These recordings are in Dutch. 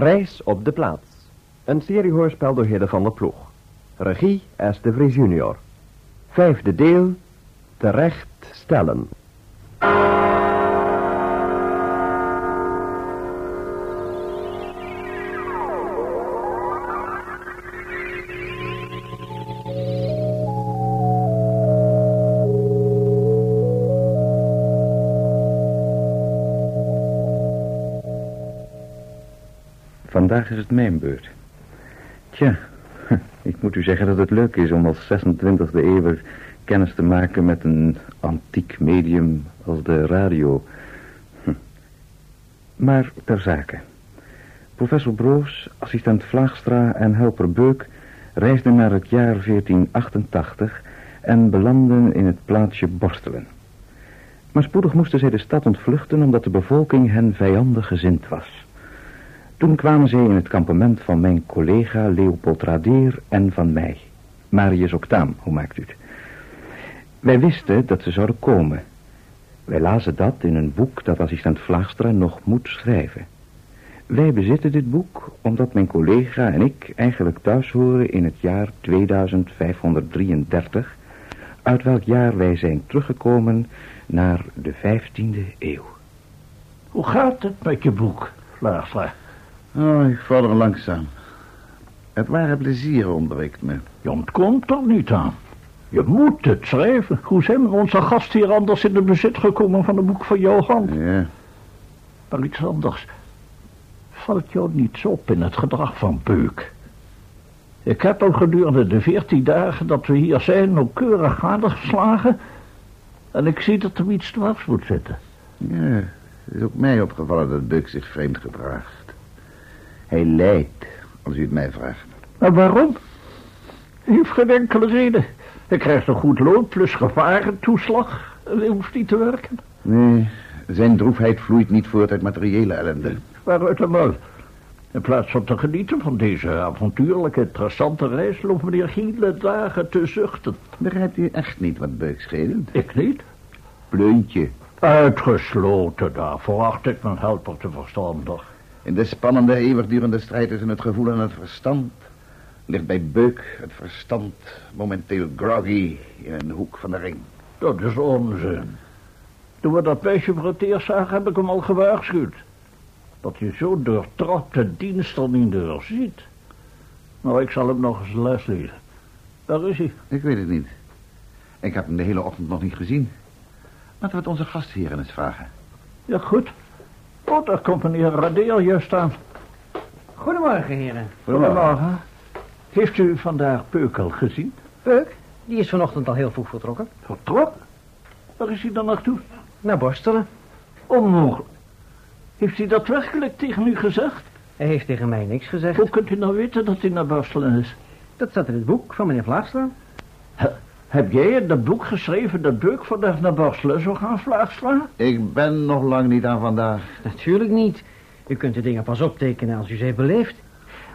Reis op de plaats. Een seriehoorspel door Hidde van der Ploeg. Regie S. de Vries junior. Vijfde deel. Terecht stellen. Is het mijn beurt. Tja, ik moet u zeggen dat het leuk is om als 26e eeuwer kennis te maken met een antiek medium als de radio. Hm. Maar ter zake. Professor Broos, assistent Vlaagstra en helper Beuk reisden naar het jaar 1488 en belanden in het plaatsje Borstelen. Maar spoedig moesten zij de stad ontvluchten omdat de bevolking hen vijandig gezind was. Toen kwamen zij in het kampement van mijn collega Leopold Radeer en van mij. Marius Octaam, hoe maakt u het? Wij wisten dat ze zouden komen. Wij lazen dat in een boek dat assistent Vlaagstra nog moet schrijven. Wij bezitten dit boek omdat mijn collega en ik eigenlijk thuis horen in het jaar 2533, uit welk jaar wij zijn teruggekomen naar de 15e eeuw. Hoe gaat het met je boek, Vlaagstra? Oh, ik val er langzaam. Het ware plezier ontbreekt me. Je ontkomt er niet aan. Je moet het schrijven. Hoe zijn onze gast hier anders in de bezit gekomen van een boek van Johan? Ja, Maar iets anders. Valt jou niets op in het gedrag van Beuk? Ik heb al gedurende de veertien dagen dat we hier zijn nauwkeurig gadegeslagen. En ik zie dat er iets dwars moet zitten. ja. Het is ook mij opgevallen dat Buck zich vreemd gedraagt. Hij lijdt, als u het mij vraagt. En waarom? Heeft geen enkele reden. Hij krijgt een goed loon plus gevarentoeslag. En hij hoeft niet te werken. Nee, zijn droefheid vloeit niet voort uit materiële ellende. Waaruit hem wel. In plaats van te genieten van deze avontuurlijke, interessante reis... loopt meneer Giele dagen te zuchten. Begrijpt u echt niet wat scheelt? Ik niet. Pleuntje. Uitgesloten daarvoor acht ik mijn helper te verstandig. In de spannende, eeuwigdurende strijd tussen het gevoel en het verstand... ligt bij Beuk het verstand momenteel groggy in een hoek van de ring. Dat is onzin. Toen we dat meisje voor het eerst zagen, heb ik hem al gewaarschuwd. Dat je zo doortrapte dienst er niet doorziet. Nou, ik zal hem nog eens les leren. Daar is hij. Ik weet het niet. Ik heb hem de hele ochtend nog niet gezien. Laten we het onze gastheren eens vragen. Ja, goed. Oh, daar komt meneer Radeel juist aan. Goedemorgen, heren. Goedemorgen. Heeft u vandaag Peukel gezien? Peuk, die is vanochtend al heel vroeg vertrokken. Vertrokken? Waar is hij dan naartoe? Naar Borstelen. Onmogelijk. Heeft hij dat werkelijk tegen u gezegd? Hij heeft tegen mij niks gezegd. Hoe kunt u nou weten dat hij naar Borstelen is? Dat staat in het boek van meneer Vlaagstra. Heb jij in dat boek geschreven dat Beuk vandaag naar Borstelen zou gaan Vlaagstra? Ik ben nog lang niet aan vandaag. Natuurlijk niet. U kunt de dingen pas optekenen als u ze heeft beleefd.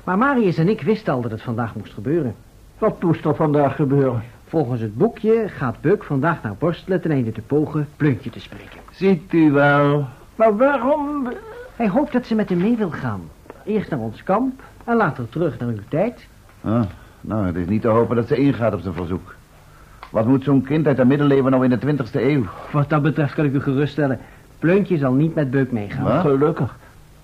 Maar Marius en ik wisten al dat het vandaag moest gebeuren. Wat moest er vandaag gebeuren? Volgens het boekje gaat Beuk vandaag naar Borstelen ten einde te pogen Pluntje te spreken. Ziet u wel. Maar waarom... Hij hoopt dat ze met hem mee wil gaan. Eerst naar ons kamp en later terug naar uw tijd. Ah, nou, het is niet te hopen dat ze ingaat op zijn verzoek. Wat moet zo'n kind uit de middeleeuwen nou in de twintigste eeuw? Wat dat betreft kan ik u geruststellen. Pleuntje zal niet met Beuk meegaan. Wat? Gelukkig.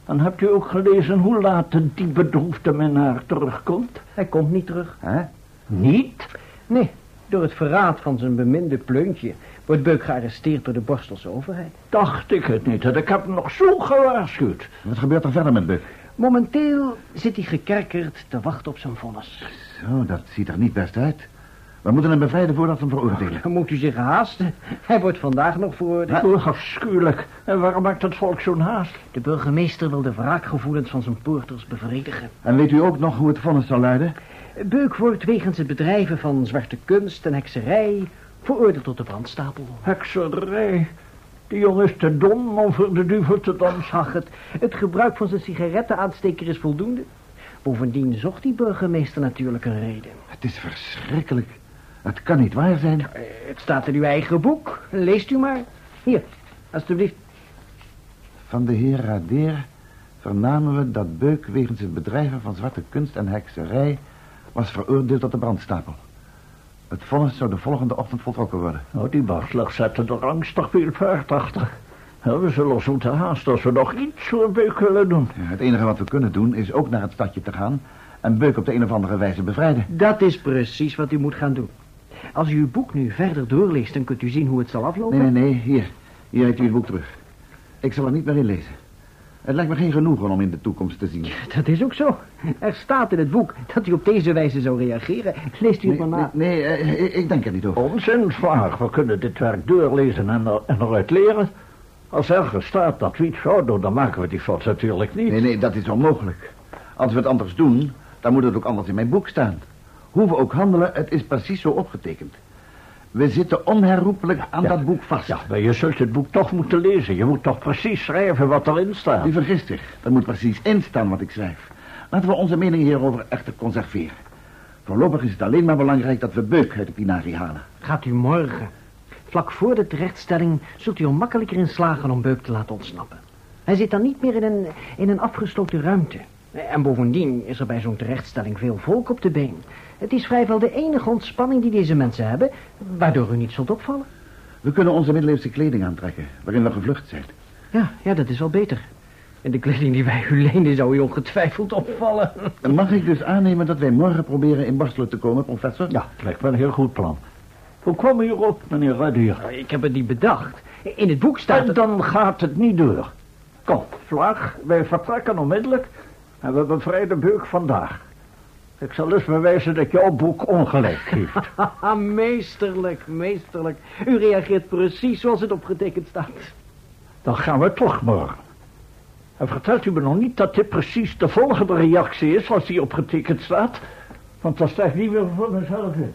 Dan hebt u ook gelezen hoe laat die bedroefde minnaar terugkomt? Hij komt niet terug. Hè? Niet? Nee, door het verraad van zijn beminde Pleuntje wordt Beuk gearresteerd door de Borstelse overheid. Dacht ik het niet. Ik heb hem nog zo gewaarschuwd. Wat gebeurt er verder met Buck? Momenteel zit hij gekerkerd te wachten op zijn vonnis. Zo, dat ziet er niet best uit. We moeten hem bevrijden voordat we hem veroordelen. Dan moet u zich haasten. Hij wordt vandaag nog veroordeeld. Oh, afschuwelijk. En waarom maakt het volk zo'n haast? De burgemeester wil de wraakgevoelens van zijn poorters bevredigen. En weet u ook nog hoe het vonnis zal luiden? Beuk wordt wegens het bedrijven van zwarte kunst en hekserij veroordeeld tot de brandstapel. Hekserij. Die jongen is te dom om voor de duivel te dansen. Ach, het, het gebruik van zijn sigarettenaansteker is voldoende. Bovendien zocht die burgemeester natuurlijk een reden. Het is verschrikkelijk. Het kan niet waar zijn. Het staat in uw eigen boek. Leest u maar. Hier, alstublieft. Van de heer Radeer vernamen we dat Beuk wegens het bedrijven van zwarte kunst en hekserij was veroordeeld tot de brandstapel. Het vonnis zou de volgende ochtend voltrokken worden. Oh, die Barslag zette er angstig veel paard achter. We zullen ons moeten haasten als we nog iets voor Beuk willen doen. Ja, het enige wat we kunnen doen is ook naar het stadje te gaan... en Beuk op de een of andere wijze bevrijden. Dat is precies wat u moet gaan doen. Als u uw boek nu verder doorleest, dan kunt u zien hoe het zal aflopen. Nee, nee, nee, hier. Hier heeft u het boek terug. Ik zal er niet meer in lezen. Het lijkt me geen genoegen om in de toekomst te zien. Dat is ook zo. Er staat in het boek dat u op deze wijze zou reageren. Leest u het Nee, maar nee, na. nee eh, ik, ik denk er niet over. Onzin, Vlaag. We kunnen dit werk doorlezen en, er, en eruit leren. Als ergens staat dat we iets zouden doen, dan maken we die fout natuurlijk niet. Nee, nee, dat is onmogelijk. Als we het anders doen, dan moet het ook anders in mijn boek staan. Hoe we ook handelen, het is precies zo opgetekend. We zitten onherroepelijk aan Ja. dat boek vast. Ja, maar je zult het boek toch moeten lezen. Je moet toch precies schrijven wat erin staat. U vergist zich. Er moet precies in staan wat ik schrijf. Laten we onze mening hierover echter conserveren. Voorlopig is het alleen maar belangrijk dat we Beuk uit de pinarie halen. Gaat u morgen. Vlak voor de terechtstelling zult u er makkelijker in slagen om Beuk te laten ontsnappen. Hij zit dan niet meer in een, in een afgesloten ruimte. En bovendien is er bij zo'n terechtstelling veel volk op de been. Het is vrijwel de enige ontspanning die deze mensen hebben, waardoor u niet zult opvallen. We kunnen onze middeleeuwse kleding aantrekken, waarin we gevlucht zijn. Ja, ja, dat is wel beter. En de kleding die wij u lenen zou u ongetwijfeld opvallen. Mag ik dus aannemen dat wij morgen proberen in Borselen te komen, professor? Ja, het lijkt me een heel goed plan. Hoe kwam u hierop, meneer Radier? Ik heb het niet bedacht. In het boek staat En het... dan gaat het niet door. Kom, Vlaag, wij vertrekken onmiddellijk en we bevrijden Beuk vandaag. Ik zal dus bewijzen dat jouw boek ongelijk heeft. Meesterlijk, meesterlijk. U reageert precies zoals het opgetekend staat. Dan gaan we toch morgen. En vertelt u me nog niet dat dit precies de volgende reactie is als die opgetekend staat? Want sta ik niet meer voor mezelf in.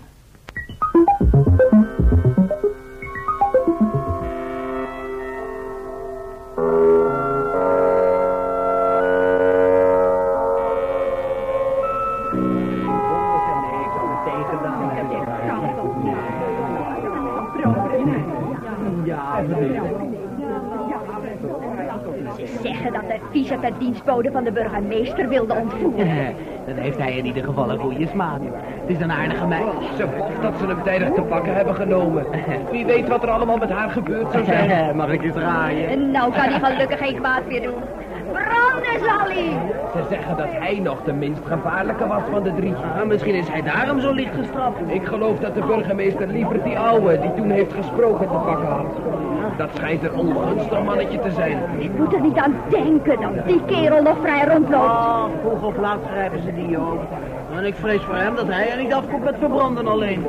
Burgemeester wilde ontvoeren. Dan heeft hij in ieder geval een goede smaak. Het is een aardige meid. Ze boft dat ze hem tijdig te pakken hebben genomen. Wie weet wat er allemaal met haar gebeurd zou zijn. Mag ik eens raaien? En nou kan hij gelukkig geen kwaad meer doen. Branden zal hij! Ze zeggen dat hij nog de minst gevaarlijke was van de drie. Ah, misschien is hij daarom zo licht gestraft. Ik geloof dat de burgemeester liever die ouwe die toen heeft gesproken te pakken had. Dat schijnt een ongunstig mannetje te zijn. Ik moet er niet aan denken dat die kerel nog vrij rondloopt. Ah, vroeg of laat grijpen ze die ook. En ik vrees voor hem dat hij er niet afkomt met verbranden alleen.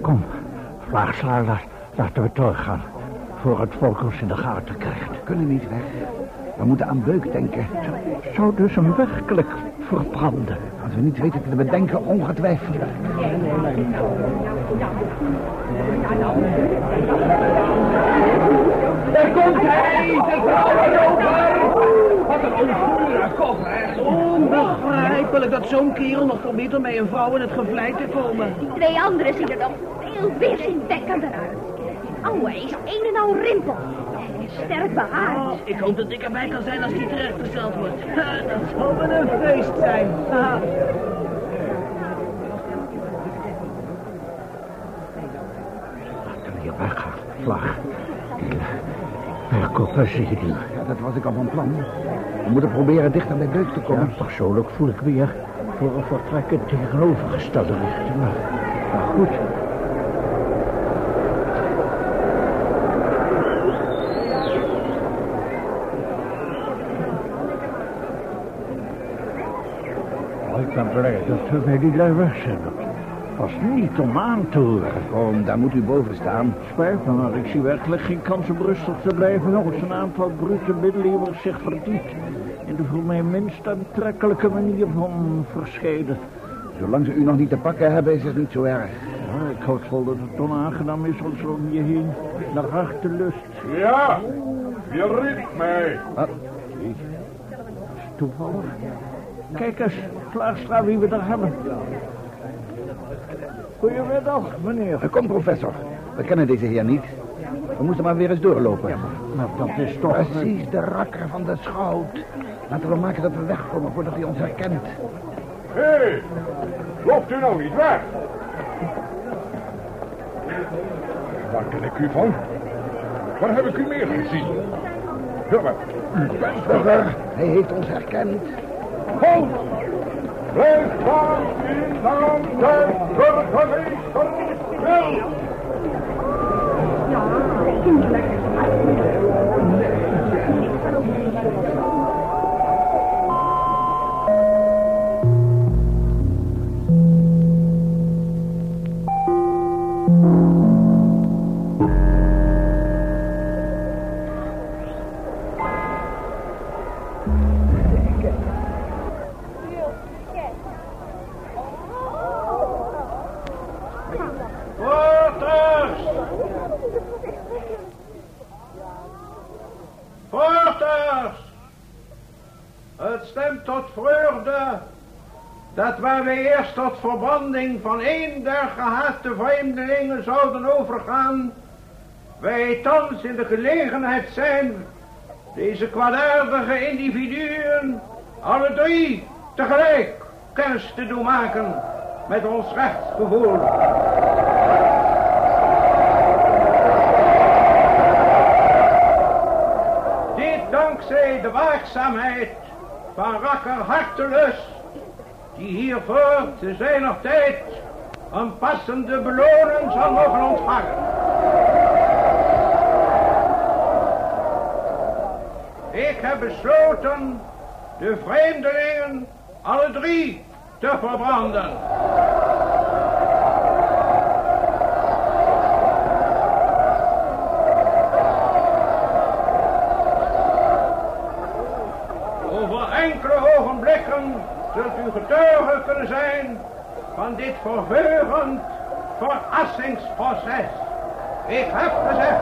Kom, Vlaag, sla, laat, laten we doorgaan. Voor het volk ons in de gaten krijgt. We kunnen niet weg. We moeten aan Beuk denken. Zou dus hem werkelijk verbranden? Als we niet weten te bedenken, ongetwijfeld. Daar komt hij, de vrouwenrover! Wat een onvoerige kop, hè? Onbegrijpelijk dat zo'n kerel nog probeert om bij een vrouw in het gevlei te komen. Die twee anderen zien er nog veel weerzinwekkender uit. Ouwe is een en al rimpel. En sterk behaard. Ik hoop dat ik erbij kan zijn als die terechtgesteld wordt. Dat zal wel een feest zijn. Ha. Laten we hier weggaan, Vlaag. Verkopen zie je die. Ja, dat was ik al van plan. We moeten proberen dichter bij Beuk te Ja, komen. persoonlijk voel ik weer voor een vertrek in tegenovergestelde richting. Maar, maar goed. Oh, ik ben blij dat we bij die lui weg zijn. Dat was niet om aan te horen. Kom, daar moet u boven staan. Spijt me, maar ik zie werkelijk geen kans om rustig te blijven als een aantal brute middeleeuwers zich verdiept in de voor mij minst aantrekkelijke manier van verscheiden. Zolang ze u nog niet te pakken hebben, is het niet zo erg. Ja, ik hoop wel dat het onaangenaam is als er om je heen naar hartelust. Ja, je riep mij. Wat? Toevallig. Kijk eens, Klaarstra, wie we daar hebben. Goedemiddag, meneer. Kom, professor. We kennen deze heer niet. We moeten maar weer eens doorlopen. Maar dat is toch... Precies de rakker van de schout. Laten we maken dat we wegkomen voordat hij ons herkent. Hé, hey, loopt u nou niet weg? Waar ken ik u van? Waar heb ik u meer gezien? Ja, maar u bent. Burger, hij heeft ons herkend. Halt! Blijf staan in naam der dat waar wij eerst tot verbranding van één der gehate vreemdelingen zouden overgaan, wij thans in de gelegenheid zijn deze kwaadaardige individuen alle drie tegelijk kennis te doen maken met ons rechtsgevoel. Dit dankzij de waakzaamheid van rakker Hartelus, die hiervoor te zijner tijd een passende beloning zal mogen ontvangen. Ik heb besloten de vreemdelingen alle drie te verbranden. Over enkele ogenblikken zult u zijn van dit verheugend verrassingsproces. Ik heb gezegd.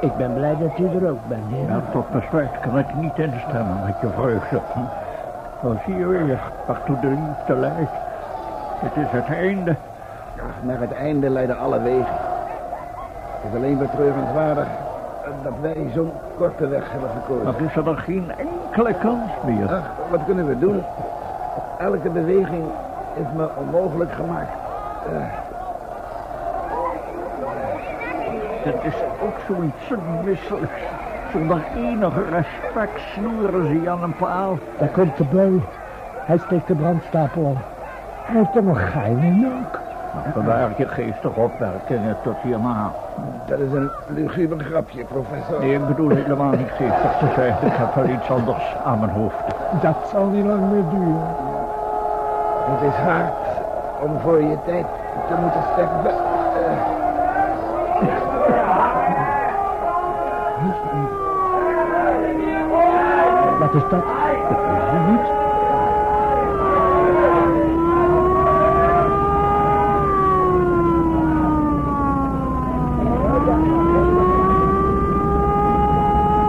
Ik ben blij dat u er ook bent, heer. Ja, tot besluit kan ik niet instemmen met je vreugde. Zo zie je weer, waartoe de liefde leidt. Het is het einde. Naar het einde leiden alle wegen. Het is alleen betreurenswaardig dat wij zo'n korte weg hebben gekozen. Maar is er dan geen enkele kans meer? Ach, wat kunnen we doen? Elke beweging is me onmogelijk gemaakt. Eh, Het is ook zoiets misselijks. Zonder enig respect snoeren ze je aan een paal. Daar komt de bui. Hij steekt de brandstapel op. Hij heeft er nog gein in ook. Vandaar je geestig opmerkingen tot hierna. dat is een luguber grapje, professor. Nee, ik bedoel helemaal niet geestig te zijn. Ik heb wel iets anders aan mijn hoofd. Dat zal niet lang meer duren. Het is hard om voor je tijd te moeten sterven. Wat is dat? Dat is hij niet.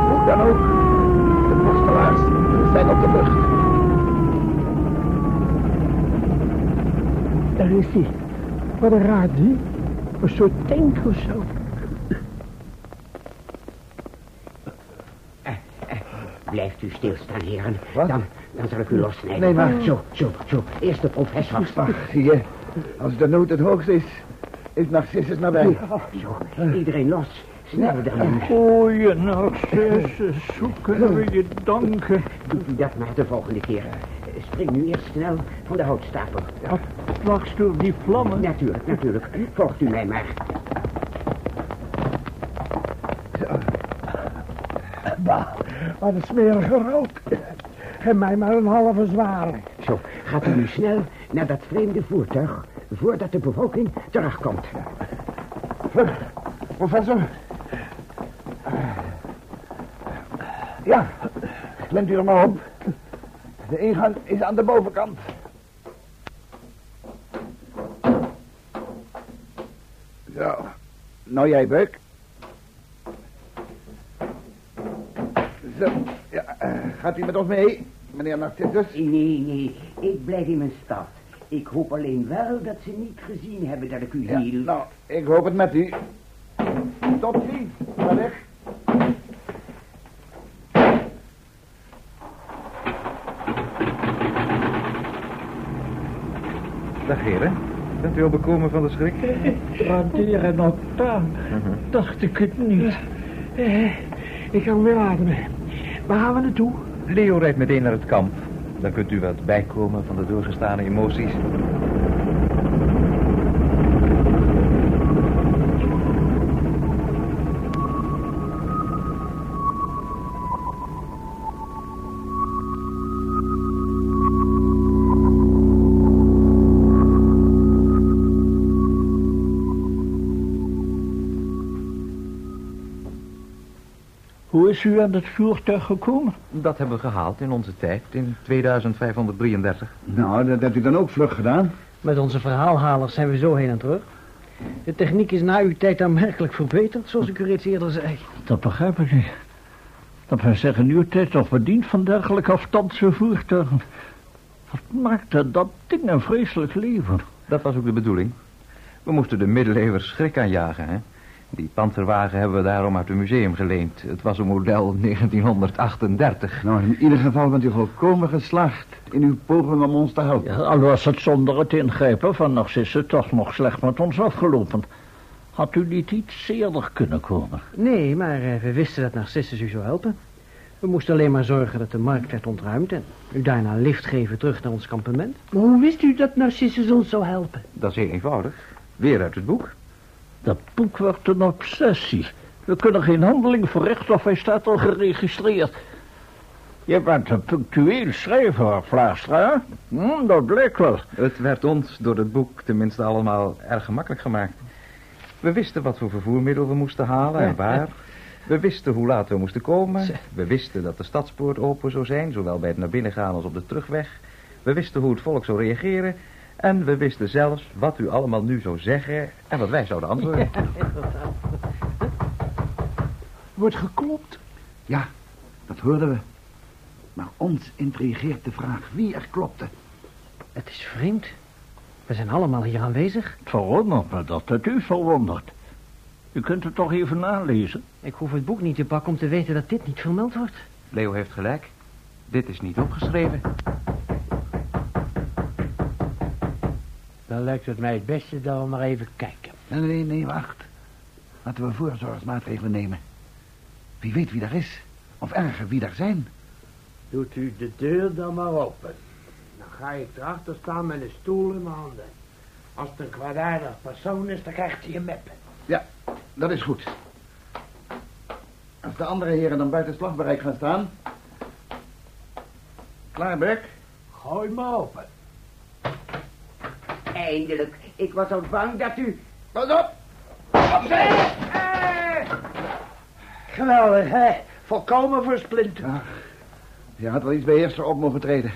hoe dan ook, de postelaars zijn op de vlucht. Hij. Wat een raar ding. Een soort tank of zo. Blijft u stilstaan, heren. Wat? Dan, dan zal ik u lossnijden. Nee, maar- Zo, zo, zo. Eerst de professor. Ach, zie je, als de nood het hoogst is, is Narcissus nabij. Zo, iedereen los. Snel dan. Goeie Narcissus, hoe kunnen we je danken? Doet u dat maar de volgende keer. Spring nu eerst snel van de houtstapel. Dwars door die vlammen. Natuurlijk, natuurlijk. Volgt u mij maar. Bah, wat een smerige rook. En mij maar een halve zware. Zo, gaat u nu snel naar dat vreemde voertuig... voordat de bevolking terugkomt. Vlug, professor. Ja, klemt u er maar op. De ingang is aan de bovenkant. Zo. Nou jij, Beuk. Zo. Ja, eh, gaat u met ons mee, meneer Narcissus? Nee, nee, ik blijf in mijn stad. Ik hoop alleen wel dat ze niet gezien hebben dat ik u Ja, hield. nou, ik hoop het met u. Tot ziens, ga weg. Heren. Bent u al bekomen van de schrik? Raderen op tuin. Dacht ik het niet. Eh, ik kan weer ademen. Waar gaan we naartoe? Leo rijdt meteen naar het kamp. Dan kunt u wat bijkomen van de doorgestane emoties. Hoe is u aan het voertuig gekomen? Dat hebben we gehaald in onze tijd, in 2533. Nou, dat hebt u dan ook vlug gedaan. Met onze verhaalhalers zijn we zo heen en terug. De techniek is na uw tijd aanmerkelijk verbeterd, zoals ik u reeds eerder zei. Dat begrijp ik niet. Dat wij zeggen uw tijd nog bediend van dergelijke afstandse voertuigen. Wat maakte dat ding een vreselijk leven? Dat was ook de bedoeling. We moesten de middeleeuwers schrik aanjagen, hè. Die panzerwagen hebben we daarom uit het museum geleend. Het was een model 1938. Nou, in ieder geval bent u volkomen geslaagd in uw poging om ons te helpen. Ja, al was het zonder het ingrijpen van Narcisse toch nog slecht met ons afgelopen. Had u niet iets eerder kunnen komen? Nee, maar eh, we wisten dat Narcissus u zou helpen. We moesten alleen maar zorgen dat de markt werd ontruimd... en u daarna lift geven terug naar ons kampement. Maar hoe wist u dat Narcissus ons zou helpen? Dat is heel eenvoudig. Weer uit het boek. Dat boek wordt een obsessie. We kunnen geen handeling verrichten of hij staat al geregistreerd. Je bent een punctueel schrijver, Vlaastra. Hm, dat blijkt wel. Het werd ons door het boek tenminste allemaal erg gemakkelijk gemaakt. We wisten wat voor vervoermiddel we moesten halen en waar. We wisten hoe laat we moesten komen. We wisten dat de stadspoort open zou zijn, zowel bij het naar binnen gaan als op de terugweg. We wisten hoe het volk zou reageren. En we wisten zelfs wat u allemaal nu zou zeggen en wat wij zouden antwoorden. Wordt geklopt. Ja, dat hoorden we. Maar ons intrigeert de vraag wie er klopte. Het is vreemd. We zijn allemaal hier aanwezig. Het verwondert me dat het u verwondert. U kunt het toch even nalezen? Ik hoef het boek niet te pakken om te weten dat dit niet vermeld wordt. Leo heeft gelijk. Dit is niet opgeschreven. Dan lijkt het mij het beste dat we maar even kijken. Nee, nee, nee, wacht. Laten we voorzorgsmaatregelen nemen. Wie weet wie daar is. Of erger, wie daar zijn. Doet u de deur dan maar open. Dan ga ik erachter staan met een stoel in mijn handen. Als het een kwaadaardig persoon is, dan krijgt hij een mep. Ja, dat is goed. Als de andere heren dan buiten slagbereik gaan staan. Klaar, Beck? Gooi me open. Eindelijk. Ik was al bang dat u... Pas op! Geweldig, hè? Volkomen versplinterd. Je had wel iets beheerster op mogen treden.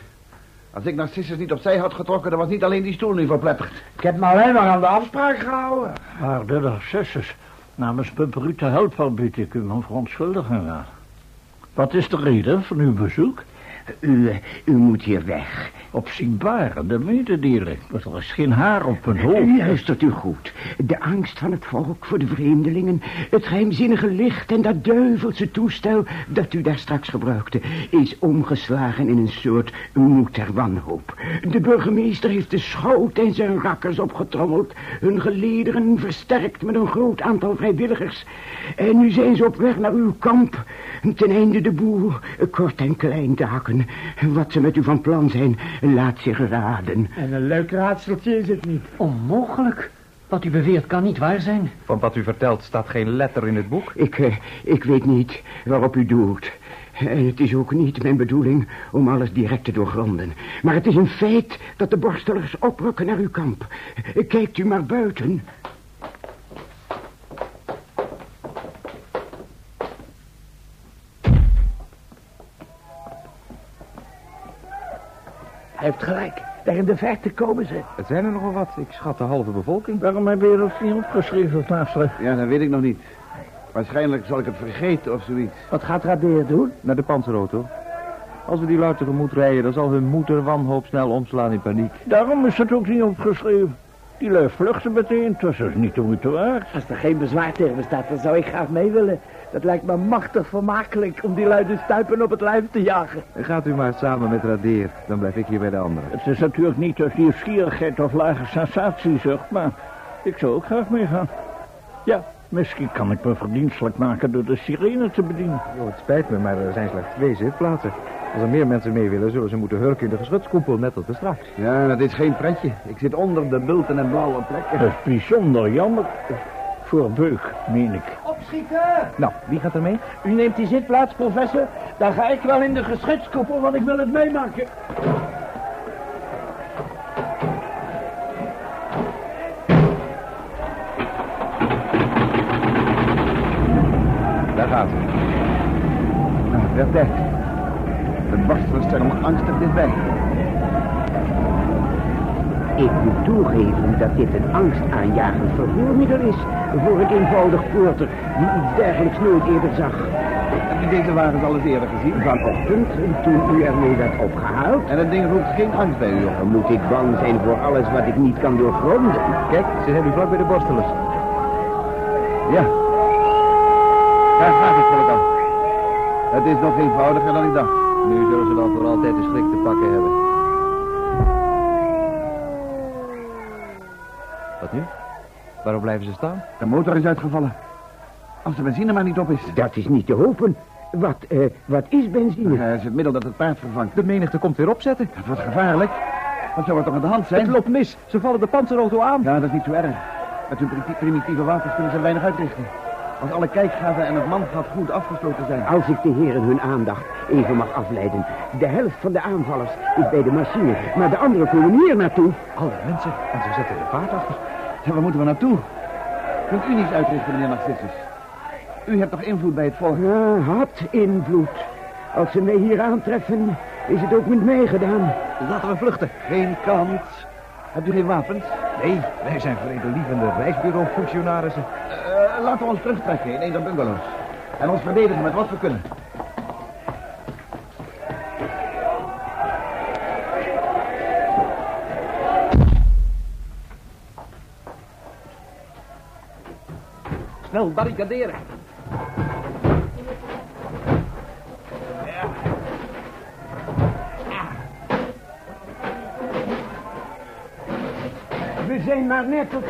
Als ik Narcissus niet opzij had getrokken, dan was niet alleen die stoel nu verpletterd. Ik heb me alleen maar aan de afspraak gehouden. Maar de Narcissus, namens Pumperuut te helpen, bied ik u mijn verontschuldiging aan. Wat is de reden van uw bezoek? U, eh, u moet hier weg. Opzienbarende mededeling. Maar er is geen haar op mijn hoofd. Luistert u goed. De angst van het volk voor de vreemdelingen, het geheimzinnige licht en dat duivelse toestel dat u daar straks gebruikte, is omgeslagen in een soort moed ter wanhoop. De burgemeester heeft de schout en zijn rakkers opgetrommeld, hun gelederen versterkt met een groot aantal vrijwilligers. En nu zijn ze op weg naar uw kamp, ten einde de boel kort en klein te hakken. Wat ze met u van plan zijn, laat zich raden. En een leuk raadseltje is het niet. Onmogelijk. Wat u beweert kan niet waar zijn. Van wat u vertelt staat geen letter in het boek. Ik, eh, ik weet niet waarop u doelt. En het is ook niet mijn bedoeling om alles direct te doorgronden. Maar het is een feit dat de borstelers oprukken naar uw kamp. Kijkt u maar buiten. Heeft gelijk. Daar in de verte komen ze. Het zijn er nogal wat. Ik schat de halve bevolking. Waarom heb je dat niet opgeschreven, Naastreef? Ja, dat weet ik nog niet. Waarschijnlijk zal ik het vergeten of zoiets. Wat gaat Radeer doen? Naar de panzerauto. Als we die lui tegemoet rijden, dan zal hun moeder wanhoop snel omslaan in paniek. Daarom is het ook niet opgeschreven. Die lui vluchten meteen, het was dus niet de moeite waard. Als er geen bezwaar tegen bestaat, dan zou ik graag mee willen. Dat lijkt me machtig vermakelijk om die lui de stuipen op het lijf te jagen. Gaat u maar samen met Radeer, dan blijf ik hier bij de anderen. Het is natuurlijk niet uit nieuwsgierigheid of lage sensatiezucht, maar ik zou ook graag meegaan. Ja, misschien kan ik me verdienstelijk maken door de sirene te bedienen. Oh, het spijt me, maar er zijn slechts twee zitplaatsen. Als er meer mensen mee willen, zullen ze moeten hurken in de geschutskoepel, net als de straks. Ja, dat is geen pretje. Ik zit onder de bulten en blauwe plekken. Dat is bijzonder jammer. Voor Beuk, meen ik. Opschieten! Nou, wie gaat er mee? U neemt die zitplaats, professor. Dan ga ik wel in de geschutskoepel, want ik wil het meemaken. Daar gaat het. Nou, het werd tijd. De borstversterm angstig dichtbij. Ik moet toegeven dat dit een angstaanjagend vervoermiddel is voor een eenvoudig poorter die iets dergelijks nooit eerder zag. Heb je deze wagens al eens eerder gezien? Vanochtend, toen u ermee werd opgehaald, En het ding roept geen angst bij u op. dan moet ik bang zijn voor alles wat ik niet kan doorgronden. Kijk, ze zijn nu vlak bij de borstelers. Ja. Daar gaat het voor dan. Het is nog eenvoudiger dan ik dacht. Nu zullen ze dan voor altijd de schrik te pakken hebben. Wat nu? Waarom blijven ze staan? De motor is uitgevallen. Als de benzine maar niet op is. Dat is niet te hopen. Wat, eh, wat is benzine? Dat is het middel dat het paard vervangt. De menigte komt weer opzetten. Dat wordt gevaarlijk. Wat zou er toch aan de hand zijn? Het loopt mis. Ze vallen de panzerauto aan. Ja, dat is niet zo erg. Met hun primi- primitieve wapens kunnen ze weinig uitrichten. Als alle kijkgaten en het mangat goed afgesloten zijn. Als ik de heren hun aandacht even mag afleiden. De helft van de aanvallers is bij de machine, maar de anderen komen hier naartoe. Alle mensen. En ze zetten de vaart achter. Ja, waar moeten we naartoe? Kunt u niets uitrichten, meneer Narcissus? U hebt toch invloed bij het volk? Ja, had invloed. Als ze mij hier aantreffen, is het ook met mij gedaan. Laten we vluchten. Geen kans. Hebt u geen wapens? Nee, wij zijn vredelievende reisbureau-functionarissen. Eh, laten we ons terugtrekken in der bungalows. En ons verdedigen met wat we kunnen. Snel, barricaderen. We zijn maar net op.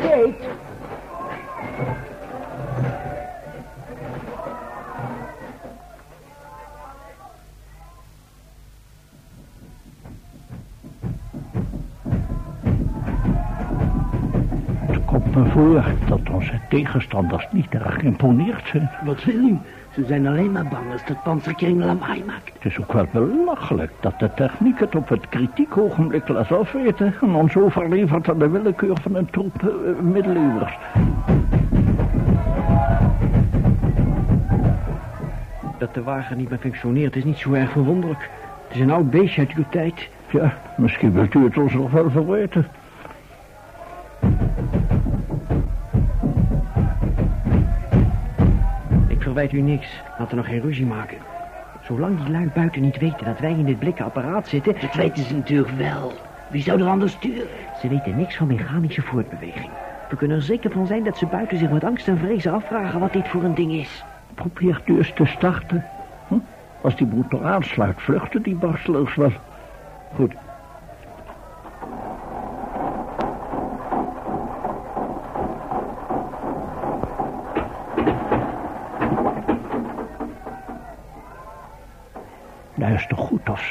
me voor dat onze tegenstanders niet erg geïmponeerd zijn. Wat wil u? Ze zijn alleen maar bang als dat panzerkring lawaai maakt. Het is ook wel belachelijk dat de techniek het op het kritiek ogenblik laat afweten... en ons overlevert aan de willekeur van een troep eh, middeleeuwers. Dat de wagen niet meer functioneert is niet zo erg verwonderlijk. Het is een oud beestje uit uw tijd. Ja, misschien wilt u het ons nog wel verweten. Ik verwijt u niks. Laten we nog geen ruzie maken. Zolang die lui buiten niet weten dat wij in dit blikken apparaat zitten... Dat weten ze natuurlijk wel. Wie zou er anders sturen? Ze weten niks van mechanische voortbeweging. We kunnen er zeker van zijn dat ze buiten zich met angst en vrezen afvragen wat dit voor een ding is. Probeert u eens te starten. Hm? Als die motor aansluit, vluchten die barstelaars wel. Goed.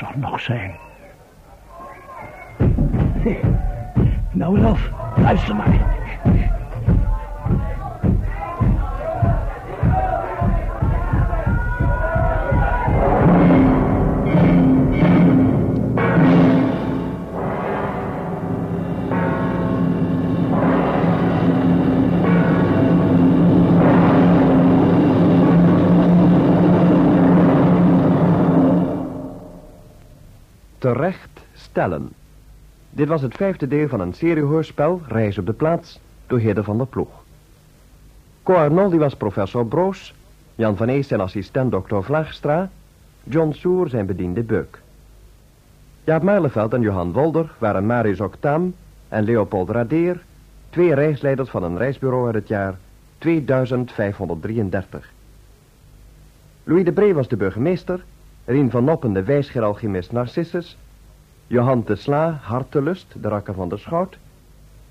Goed of ze er nog zijn. Nou, Ralf, luister maar. Terecht stellen. Dit was het vijfde deel van een seriehoorspel, Reis op de Plaats, door Hidde van der Ploeg. Co Arnoldi was professor Broos, Jan van Ees zijn assistent dokter Vlaagstra, John Soer zijn bediende Beuk. Jaap Muilenveld en Johan Wolder waren Marius Octaam en Leopold Radeer, twee reisleiders van een reisbureau uit het jaar 2533. Louis de Bree was de burgemeester, Rien van Noppen de wijsgeralchimist Narcissus, Johan de Sla, Hartelust, de rakker van de Schout,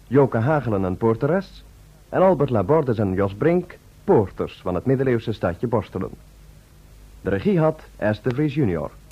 Joke Hagelen en Poorteres, en Albert Labordes en Jos Brink, poorters van het middeleeuwse stadje Borstelen. De regie had Esther Vries junior.